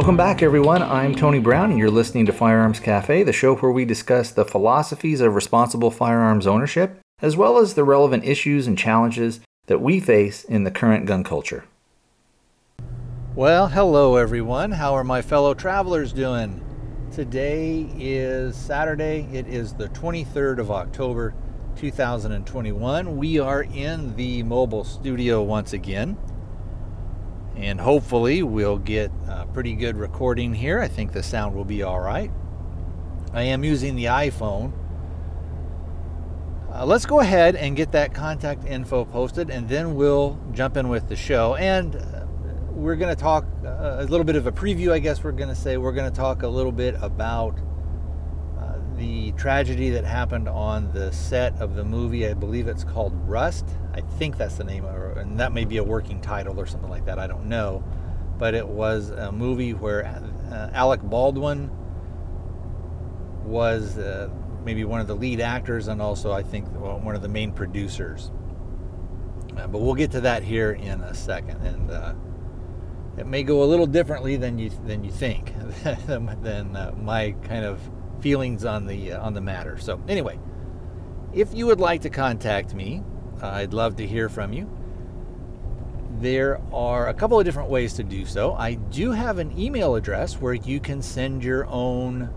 Welcome back, everyone. I'm Tony Brown, and you're listening to Firearms Cafe, the show where we discuss the philosophies of responsible firearms ownership, as well as the relevant issues and challenges that we face in the current gun culture. Well, hello, everyone. How are my fellow travelers doing? Today is Saturday. It is the 23rd of October, 2021. We are in the mobile studio once again and hopefully we'll get a pretty good recording here. I think the sound will be all right. I am using the iPhone. Uh, let's go ahead and get that contact info posted, and then we'll jump in with the show. And uh, we're going to talk uh, a little bit of a preview, I guess we're going to say. We're going to talk a little bit about the tragedy that happened on the set of the movie. I believe it's called Rust. I think that's the name, of, and that may be a working title or something like that. I don't know, but it was a movie where uh, Alec Baldwin was uh, maybe one of the lead actors and also I think one of the main producers. Uh, but we'll get to that here in a second, and uh, it may go a little differently than you than you think than uh, my kind of feelings on the uh, on the matter. So anyway, if you would like to contact me, uh, I'd love to hear from you. There are a couple of different ways to do so. I do have an email address where you can send your own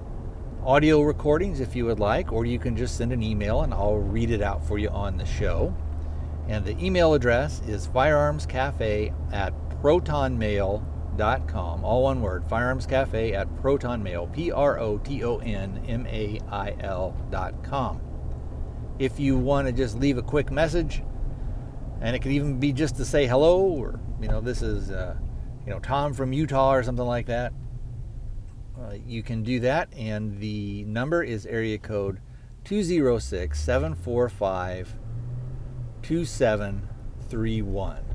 audio recordings if you would like, or you can just send an email and I'll read it out for you on the show. And the email address is firearmscafe at protonmail.com protonmail.com, all one word, Firearms Cafe at protonmail, P R O T O N M A I L.com. If you want to just leave a quick message, and it could even be just to say hello, or, you know, this is, uh, you know, Tom from Utah or something like that, uh, you can do that. And the number is area code 206 745 2731.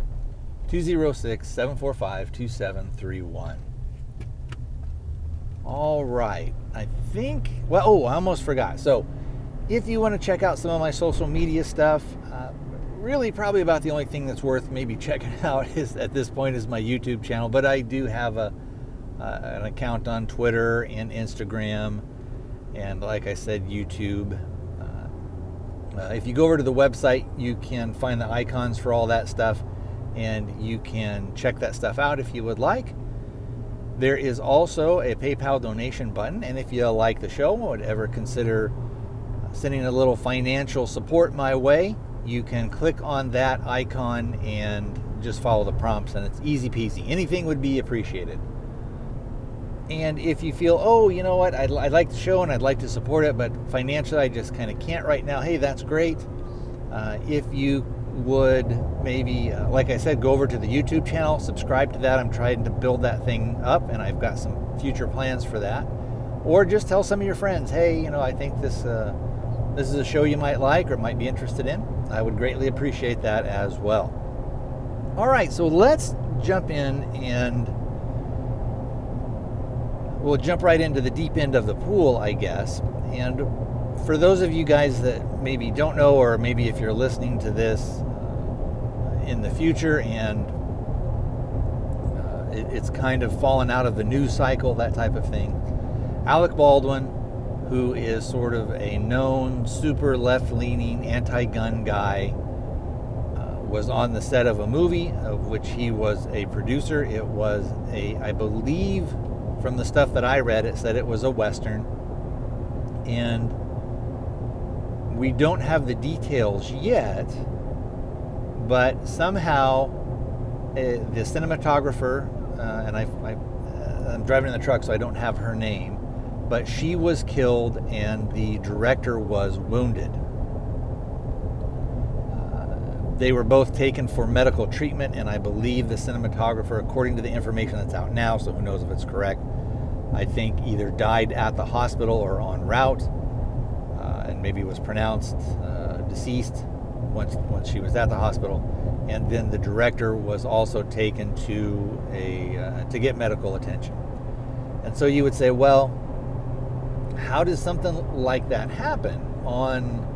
206 745 2731. All right. I think, well, oh, I almost forgot. So, if you want to check out some of my social media stuff, uh, really probably about the only thing that's worth maybe checking out is at this point is my YouTube channel. But I do have a uh, an account on Twitter and Instagram, and like I said, YouTube. Uh, uh if you go over to the website, you can find the icons for all that stuff and you can check that stuff out if you would like. There is also a PayPal donation button, and if you like the show, would ever consider sending a little financial support my way, you can click on that icon and just follow the prompts, and it's easy peasy. Anything would be appreciated. And if you feel, oh, you know what, I'd, I'd like the show and I'd like to support it, but financially I just kind of can't right now, hey, that's great. Uh, if you would maybe, uh, like I said, go over to the YouTube channel, subscribe to that. I'm trying to build that thing up, and I've got some future plans for that. Or just tell some of your friends, hey, you know, I think this uh, this is a show you might like or might be interested in. I would greatly appreciate that as well. All right, so let's jump in and we'll jump right into the deep end of the pool, I guess. And for those of you guys that maybe don't know, or maybe if you're listening to this in the future and uh, it, it's kind of fallen out of the news cycle, that type of thing. Alec Baldwin, who is sort of a known super left leaning anti gun guy, uh, was on the set of a movie of which he was a producer. It was a, I believe, from the stuff that I read, it said it was a Western. And we don't have the details yet but somehow uh, the cinematographer, uh, and I, I, I'm driving in the truck, so I don't have her name, but she was killed and the director was wounded. Uh, they were both taken for medical treatment, and I believe the cinematographer, according to the information that's out now, so who knows if it's correct, I think either died at the hospital or en route, uh, and maybe was pronounced uh, deceased once once she was at the hospital, and then the director was also taken to a uh, to get medical attention. And so you would say, well, how does something like that happen on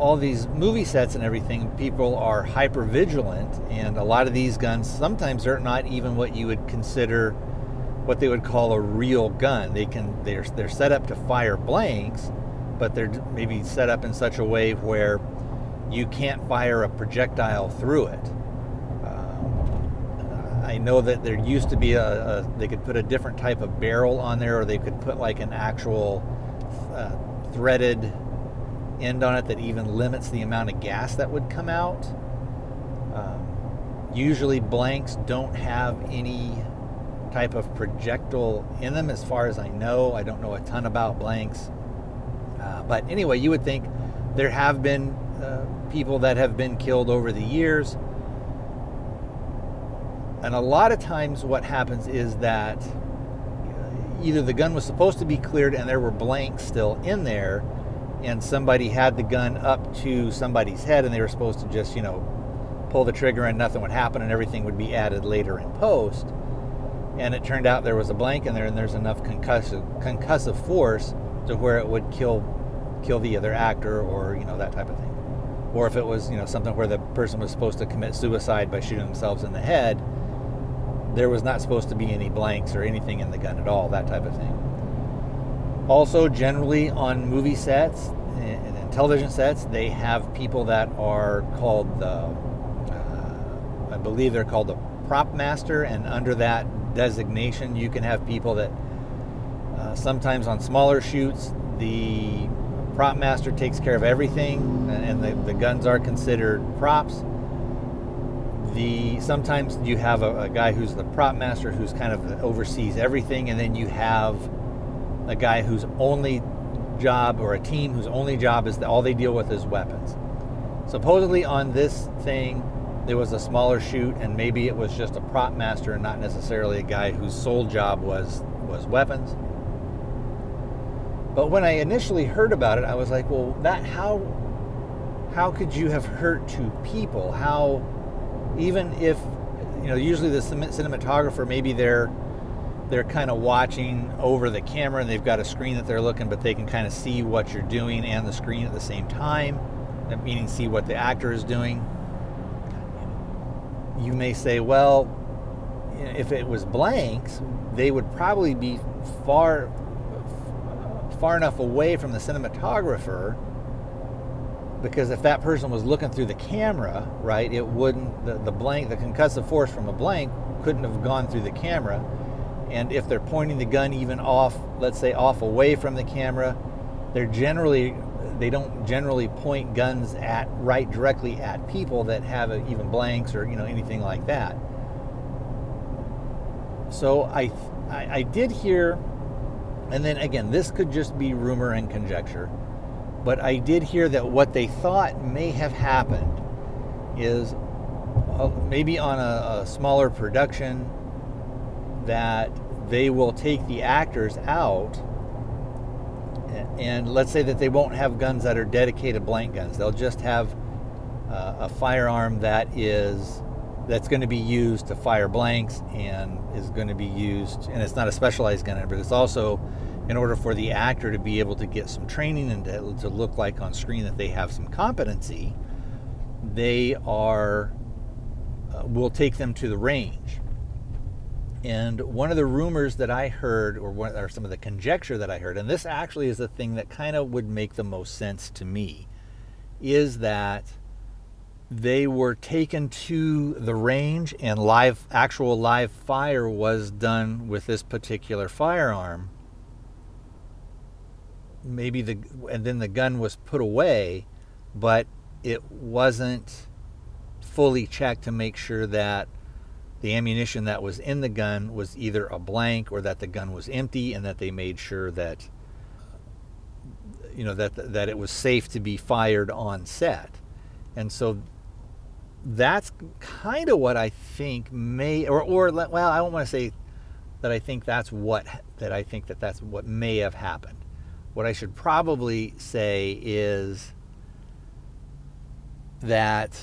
all these movie sets and everything? People are hyper vigilant, and a lot of these guns sometimes are not even what you would consider what they would call a real gun. They can they're they're set up to fire blanks, but they're maybe set up in such a way where you can't fire a projectile through it. Uh, I know that there used to be a, a, they could put a different type of barrel on there, or they could put like an actual uh, threaded end on it that even limits the amount of gas that would come out. Um, usually, blanks don't have any type of projectile in them, as far as I know. I don't know a ton about blanks. Uh, but anyway, you would think there have been uh, people that have been killed over the years. And a lot of times, what happens is that uh, either the gun was supposed to be cleared and there were blanks still in there, and somebody had the gun up to somebody's head and they were supposed to just, you know, pull the trigger and nothing would happen and everything would be added later in post. And it turned out there was a blank in there and there's enough concussive, concussive force to where it would kill kill the other actor or, you know, that type of thing. Or if it was, you know, something where the person was supposed to commit suicide by shooting themselves in the head, there was not supposed to be any blanks or anything in the gun at all, that type of thing. Also, generally on movie sets and, and television sets, they have people that are called the, uh, I believe they're called the prop master, and under that designation, you can have people that uh, sometimes on smaller shoots, the prop master takes care of everything, and the, the guns are considered props. The sometimes you have a, a guy who's the prop master who's kind of oversees everything, and then you have a guy whose only job or a team whose only job is that all they deal with is weapons. Supposedly on this thing, there was a smaller shoot, and maybe it was just a prop master and not necessarily a guy whose sole job was was weapons. But when I initially heard about it, I was like, well, that how how could you have hurt two people? How even if you know, usually the cinematographer maybe they're they're kind of watching over the camera and they've got a screen that they're looking, but they can kind of see what you're doing and the screen at the same time, meaning see what the actor is doing. You may say, well, if it was blanks, they would probably be far far enough away from the cinematographer because if that person was looking through the camera, right, it wouldn't the, the blank the concussive force from a blank couldn't have gone through the camera and if they're pointing the gun even off, let's say off away from the camera, they're generally they don't generally point guns at right directly at people that have a, even blanks or you know anything like that. So I, I I did hear, and then again this could just be rumor and conjecture, but I did hear that what they thought may have happened is uh, maybe on a, a smaller production that they will take the actors out and let's say that they won't have guns that are dedicated blank guns. They'll just have uh, a firearm that is that's going to be used to fire blanks and is going to be used and it's not a specialized gun but it's also in order for the actor to be able to get some training and to, to look like on screen that they have some competency they are uh, will take them to the range and one of the rumors that I heard, or, one, or some of the conjecture that I heard, and this actually is the thing that kind of would make the most sense to me, is that they were taken to the range and live, actual live fire was done with this particular firearm. Maybe the, and then the gun was put away, but it wasn't fully checked to make sure that the ammunition that was in the gun was either a blank or that the gun was empty and that they made sure that you know that that it was safe to be fired on set. And so that's kind of what I think may or or well I don't want to say that I think that's what that I think that that's what may have happened what I should probably say is that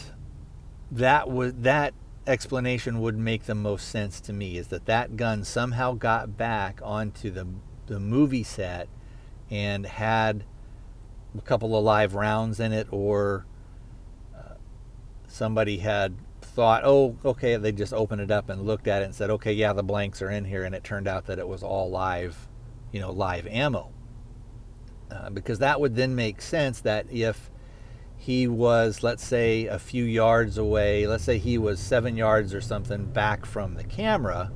that was that explanation would make the most sense to me is that that gun somehow got back onto the, the movie set and had a couple of live rounds in it or uh, somebody had thought, oh, okay, they just opened it up and looked at it and said, okay, yeah, the blanks are in here, and it turned out that it was all live, you know, live ammo. Uh, because that would then make sense that if he was, let's say, a few yards away, let's say he was seven yards or something back from the camera,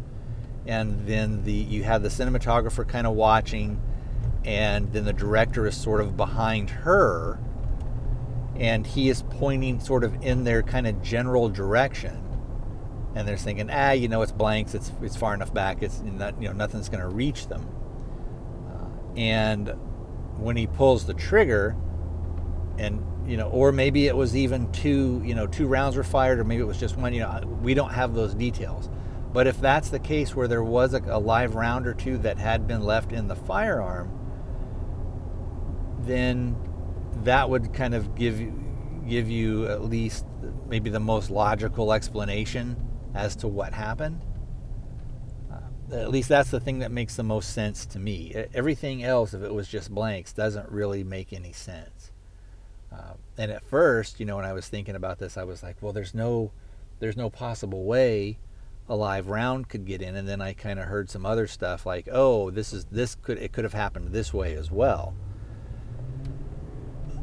and then the you have the cinematographer kind of watching, and then the director is sort of behind her and he is pointing sort of in their kind of general direction and they're thinking ah you know it's blanks it's it's far enough back it's not you know nothing's going to reach them. Uh, and when he pulls the trigger and you know or maybe it was even two you know two rounds were fired or maybe it was just one you know we don't have those details but if that's the case where there was a, a live round or two that had been left in the firearm then that would kind of give you give you at least maybe the most logical explanation as to what happened. At least that's the thing that makes the most sense to me. Everything else, if it was just blanks, doesn't really make any sense. Uh, and at first, you know, when I was thinking about this, I was like, well, there's no, there's no possible way a live round could get in. And then I kind of heard some other stuff like, oh, this is this could it could have happened this way as well.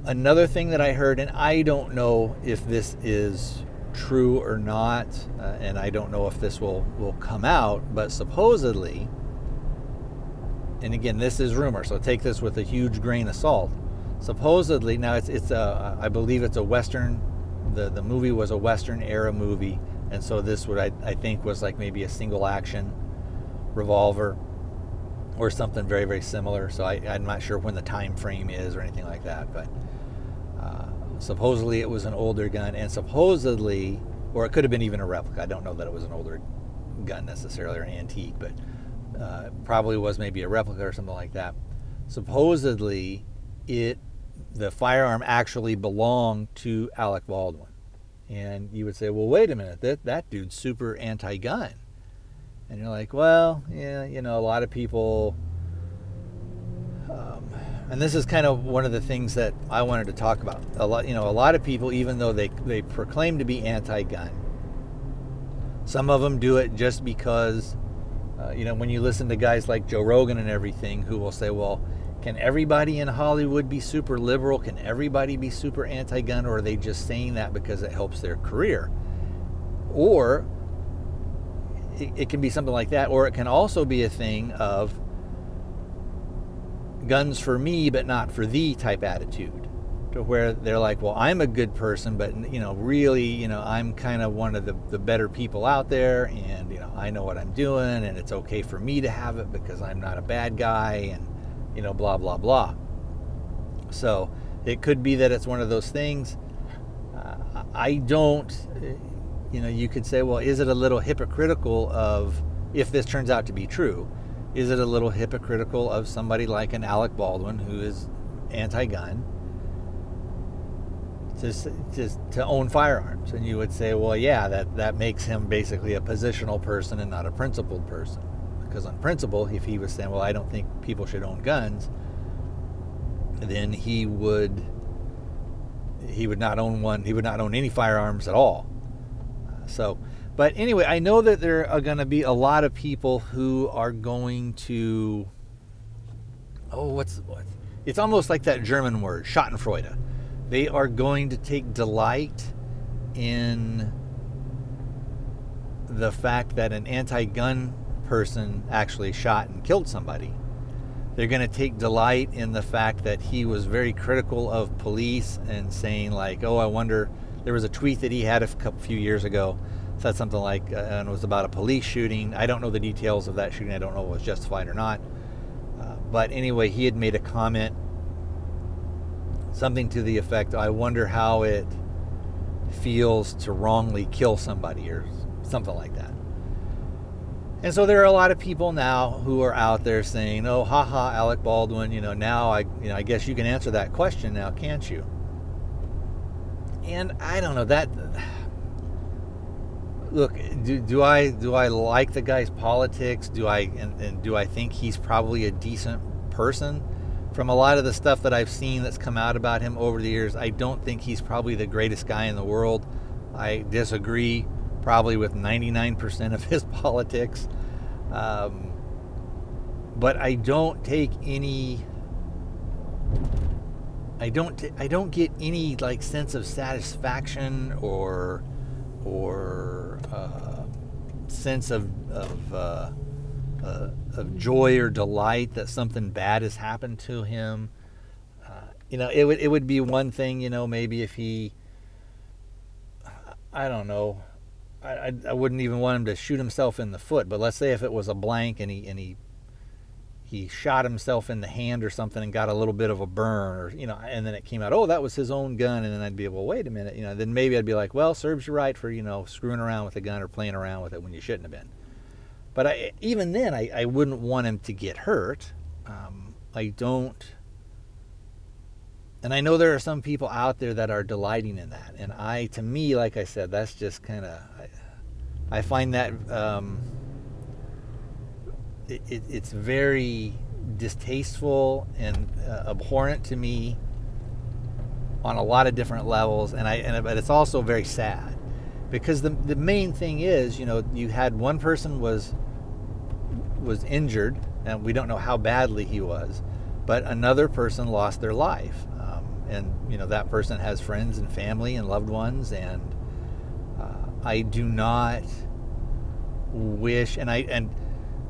Another thing that I heard, and I don't know if this is true or not, uh, and I don't know if this will, will come out, but supposedly, and again, this is rumor, so take this with a huge grain of salt. Supposedly, now it's it's a I believe it's a western. The the movie was a western era movie, and so this would I, I think was like maybe a single action revolver or something very very similar. So I, I'm not sure when the time frame is or anything like that, but supposedly it was an older gun, and supposedly, or it could have been even a replica. I don't know that it was an older gun necessarily or an antique, but uh, probably was maybe a replica or something like that. Supposedly, it the firearm actually belonged to Alec Baldwin. And you would say, well, wait a minute, that, that dude's super anti gun. And you're like, well, yeah, you know, a lot of people um, and this is kind of one of the things that I wanted to talk about. A lot, you know, a lot of people, even though they they proclaim to be anti-gun, some of them do it just because, uh, you know, when you listen to guys like Joe Rogan and everything, who will say, well, can everybody in Hollywood be super liberal? Can everybody be super anti-gun, or are they just saying that because it helps their career? Or it, it can be something like that, or it can also be a thing of guns for me but not for thee type attitude to where they're like well i'm a good person but you know really you know i'm kind of one of the, the better people out there and you know i know what i'm doing and it's okay for me to have it because i'm not a bad guy and you know blah blah blah. So it could be that it's one of those things. Uh, i don't you know you could say well is it a little hypocritical of if this turns out to be true is it a little hypocritical of somebody like an Alec Baldwin who is anti-gun to, to, to own firearms? And you would say, well, yeah, that, that makes him basically a positional person and not a principled person. Because on principle, if he was saying, well, I don't think people should own guns, then he would he would not own one. He would not own any firearms at all. So but anyway, I know that there are going to be a lot of people who are going to. Oh, what's what? It's almost like that German word, Schadenfreude. They are going to take delight in the fact that an anti-gun person actually shot and killed somebody. They're going to take delight in the fact that he was very critical of police and saying like, "Oh, I wonder." There was a tweet that he had a few years ago said something like, uh, and it was about a police shooting. I don't know the details of that shooting. I don't know if it was justified or not. Uh, but anyway, he had made a comment, something to the effect, I wonder how it feels to wrongly kill somebody or something like that. And so there are a lot of people now who are out there saying, "Oh, haha, Alec Baldwin, you know, now I, you know, I guess you can answer that question now, can't you?" And I don't know that look, do, do I do I like the guy's politics? Do I and, and do I think he's probably a decent person? From a lot of the stuff that I've seen that's come out about him over the years, I don't think he's probably the greatest guy in the world. I disagree probably with 99% of his politics. Um, but I don't take any. I don't. T- I don't get any like sense of satisfaction or or uh, sense of of, uh, uh, of joy or delight that something bad has happened to him. Uh, you know, it would it would be one thing. You know, maybe if he. I don't know. I, I, wouldn't even want him to shoot himself in the foot. But let's say if it was a blank and he and he he shot himself in the hand or something and got a little bit of a burn or you know and then it came out oh that was his own gun and then I'd be well wait a minute you know then maybe I'd be like well serves you right for you know screwing around with a gun or playing around with it when you shouldn't have been. But I, even then I, I wouldn't want him to get hurt. Um, I don't and I know there are some people out there that are delighting in that. And I to me like I said that's just kind of I, I, find that um, it, it's very distasteful and uh, abhorrent to me on a lot of different levels and I and but it's also very sad. Because the the main thing is you know you had one person was was injured and we don't know how badly he was but another person lost their life. Um, and you know that person has friends and family and loved ones and uh, I do not wish and I and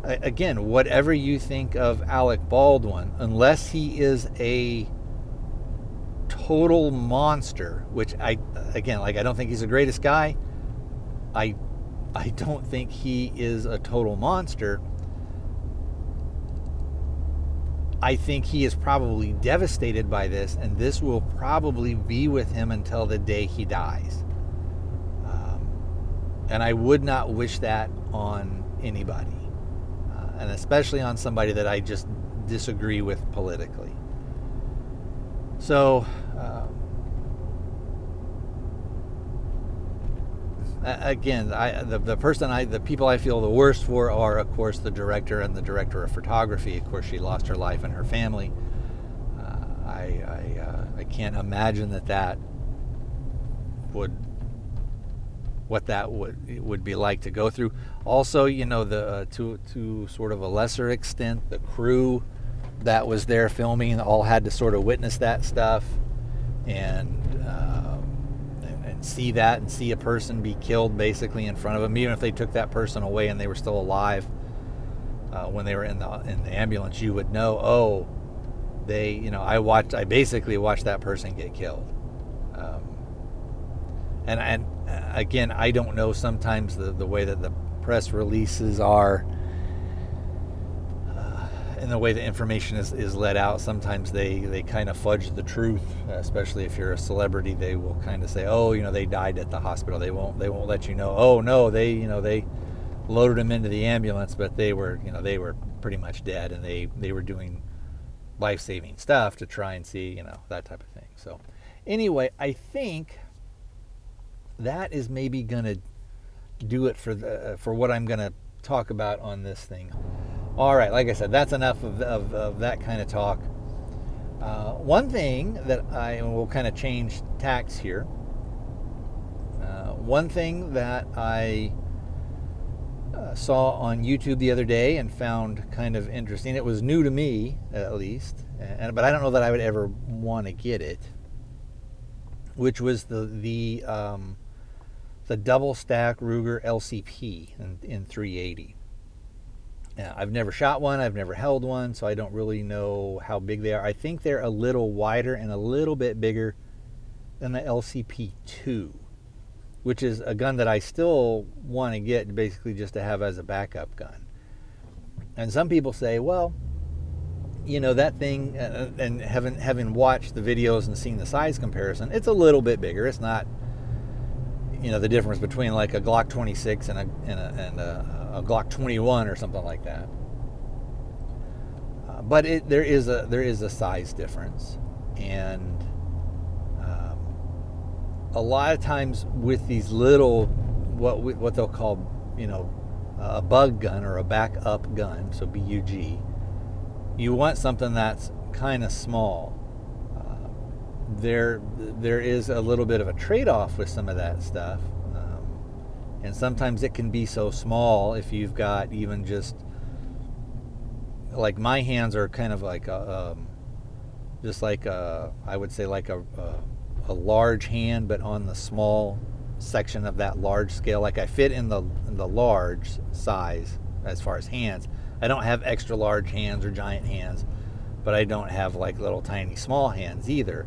again, whatever you think of Alec Baldwin, unless he is a total monster, which I, again, like I don't think he's the greatest guy. I, I don't think he is a total monster. I think he is probably devastated by this, and this will probably be with him until the day he dies. Um, and I would not wish that on anybody and especially on somebody that I just disagree with politically. So, um, again, I, the, the person I, the people I feel the worst for are, of course, the director and the director of photography. Of course, she lost her life and her family. Uh, I, I, uh, I can't imagine that that would what that would would be like to go through. Also, you know, the uh, to to sort of a lesser extent, the crew that was there filming all had to sort of witness that stuff and, um, and, and see that and see a person be killed basically in front of them, even if they took that person away and they were still alive. Uh, when they were in the in the ambulance, you would know, oh, they, you know, I watched, I basically watched that person get killed. Um, and and again, I don't know sometimes the, the way that the press releases are uh, and the way the information is, is let out. Sometimes they, they kind of fudge the truth, especially if you're a celebrity. They will kind of say, oh, you know, they died at the hospital. They won't they won't let you know. Oh no, they you know they loaded them into the ambulance, but they were you know they were pretty much dead, and they they were doing life saving stuff to try and see you know that type of thing. So anyway, I think that is maybe going to do it for the, uh, for what I'm going to talk about on this thing. All right, like I said, that's enough of, of, of that kind of talk. Uh, one thing that I will kind of change tacks here. Uh, one thing that I uh, saw on YouTube the other day and found kind of interesting. It was new to me, at least, and, but I don't know that I would ever want to get it. Which was the the um, the double stack Ruger LCP in, in 380. Now, I've never shot one, I've never held one, so I don't really know how big they are. I think they're a little wider and a little bit bigger than the LCP 2, which is a gun that I still want to get basically just to have as a backup gun. And some people say, well, you know that thing, uh, and having having watched the videos and seen the size comparison, it's a little bit bigger. It's not you know the difference between like a Glock 26 and a and a, and a, a Glock 21 or something like that. Uh, but it, there is a there is a size difference, and um, a lot of times with these little what we, what they'll call you know a bug gun or a backup gun, so BUG, you want something that's kind of small there there is a little bit of a trade-off with some of that stuff. Um, And sometimes it can be so small if you've got even just like my hands are kind of like a, um, just like a, I would say like a, a, a large hand, but on the small section of that large scale. Like I fit in the in the large size as far as hands. I don't have extra large hands or giant hands, but I don't have like little tiny small hands either.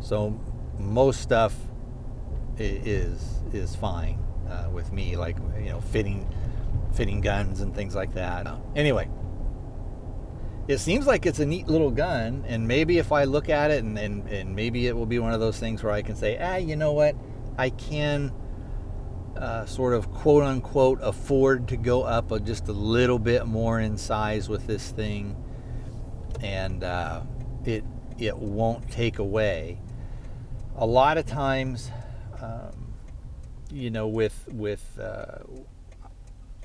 So most stuff is is fine uh, with me, like you know, fitting fitting guns and things like that. Anyway, it seems like it's a neat little gun, and maybe if I look at it, and, and, and maybe it will be one of those things where I can say, ah, you know what, I can uh, sort of quote unquote afford to go up a, just a little bit more in size with this thing, and uh, it it won't take away. A lot of times, um, you know, with with uh,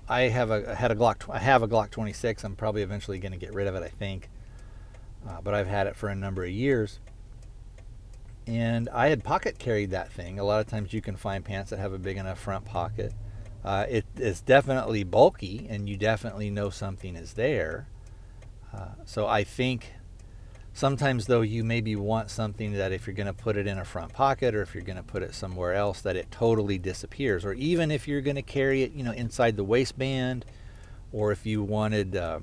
I have a I had a Glock I have a Glock 26. I'm probably eventually going to get rid of it. I think, uh, but I've had it for a number of years and I had pocket carried that thing. A lot of times you can find pants that have a big enough front pocket. Uh, it is definitely bulky, and you definitely know something is there. Uh, so I think sometimes though you maybe want something that if you're going to put it in a front pocket or if you're going to put it somewhere else that it totally disappears or even if you're going to carry it you know inside the waistband or if you wanted uh,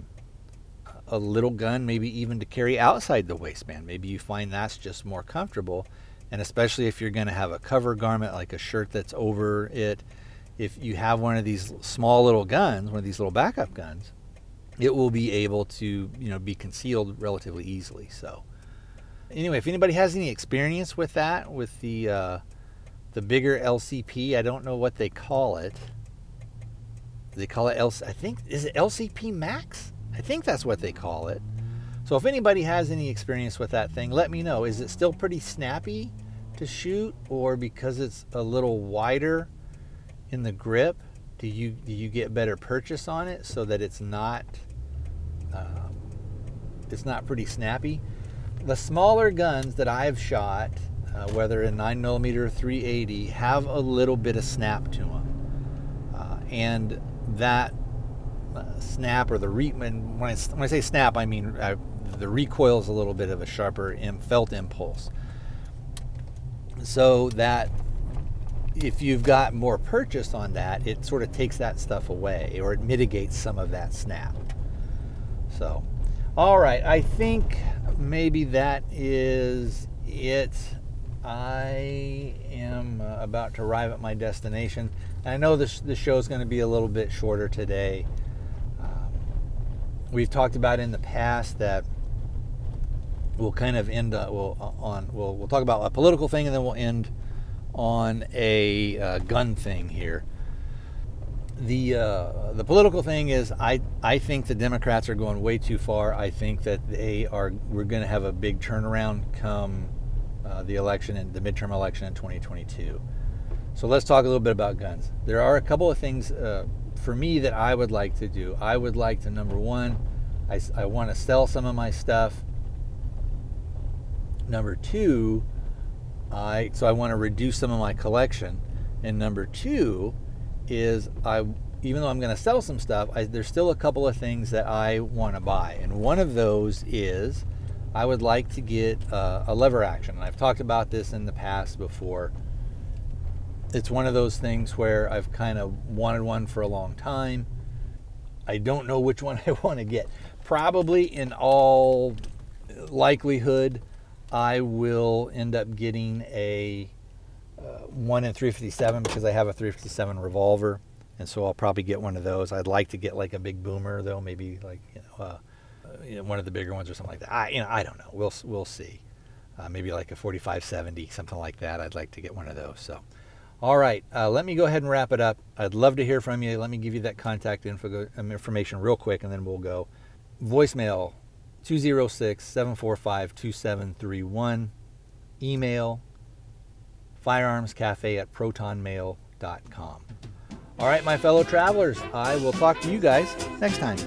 a little gun, maybe even to carry outside the waistband. Maybe you find that's just more comfortable. And especially if you're going to have a cover garment like a shirt that's over it, if you have one of these small little guns, one of these little backup guns, it will be able to, you know, be concealed relatively easily. So, anyway, if anybody has any experience with that, with the uh, the bigger LCP, I don't know what they call it. They call it LC. I think is it LCP Max? I think that's what they call it. So if anybody has any experience with that thing, let me know. Is it still pretty snappy to shoot, or because it's a little wider in the grip, do you do you get better purchase on it so that it's not um, it's not pretty snappy? The smaller guns that I've shot, uh, whether in 9mm or 380, have a little bit of snap to them, uh, and that uh, snap or the re- when, I, when I say snap, I mean uh, the recoil is a little bit of a sharper felt impulse. So that if you've got more purchase on that, it sort of takes that stuff away or it mitigates some of that snap. So, all right, I think maybe that is it. I am uh, about to arrive at my destination. I know this, this show is going to be a little bit shorter today we've talked about in the past that we'll kind of end uh, we'll, uh, on we'll, we'll talk about a political thing and then we'll end on a uh, gun thing here. The uh, the political thing is I I think the Democrats are going way too far. I think that they are we're going to have a big turnaround come uh, the election and the midterm election in 2022. So let's talk a little bit about guns. There are a couple of things uh, for me that I would like to do. I would like to number one, I, I want to sell some of my stuff. Number two, I so I want to reduce some of my collection. And number two is I even though I'm going to sell some stuff, I, there's still a couple of things that I want to buy. And one of those is I would like to get uh, a lever action. And I've talked about this in the past before it's one of those things where I've kind of wanted one for a long time. I don't know which one I want to get. Probably in all likelihood, I will end up getting a one in 357 because I have a 357 revolver, and so I'll probably get one of those. I'd like to get like a big boomer though, maybe like you know, uh, you know one of the bigger ones or something like that. I you know I don't know. We'll we'll see. Uh, maybe like a 4570, something like that. I'd like to get one of those. So. All right, uh, let me go ahead and wrap it up. I'd love to hear from you. Let me give you that contact info, um, information real quick, and then we'll go. Voicemail 206 745 2731. Email firearmscafe at protonmail.com. All right, my fellow travelers, I will talk to you guys next time.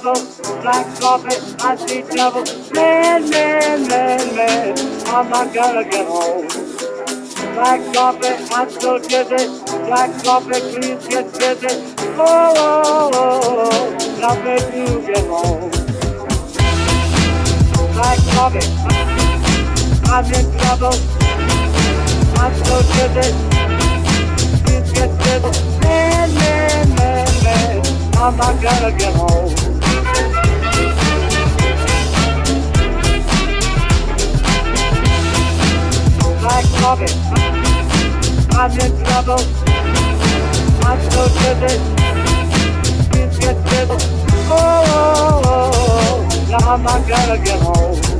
Trouble. Black coffee, I see trouble. Man, man, man, man, I'm not gonna get home. Black coffee, I'm so dizzy. Black coffee, please get busy. Oh, oh, oh, oh, make you get home. Black coffee, I'm in trouble. I'm so dizzy. Please get busy. Man, man, man, man, I'm not gonna get home. Black coffee, I'm in trouble. I'm so dizzy. Please get busy. Oh, oh, oh, oh, now I'm not gonna get home.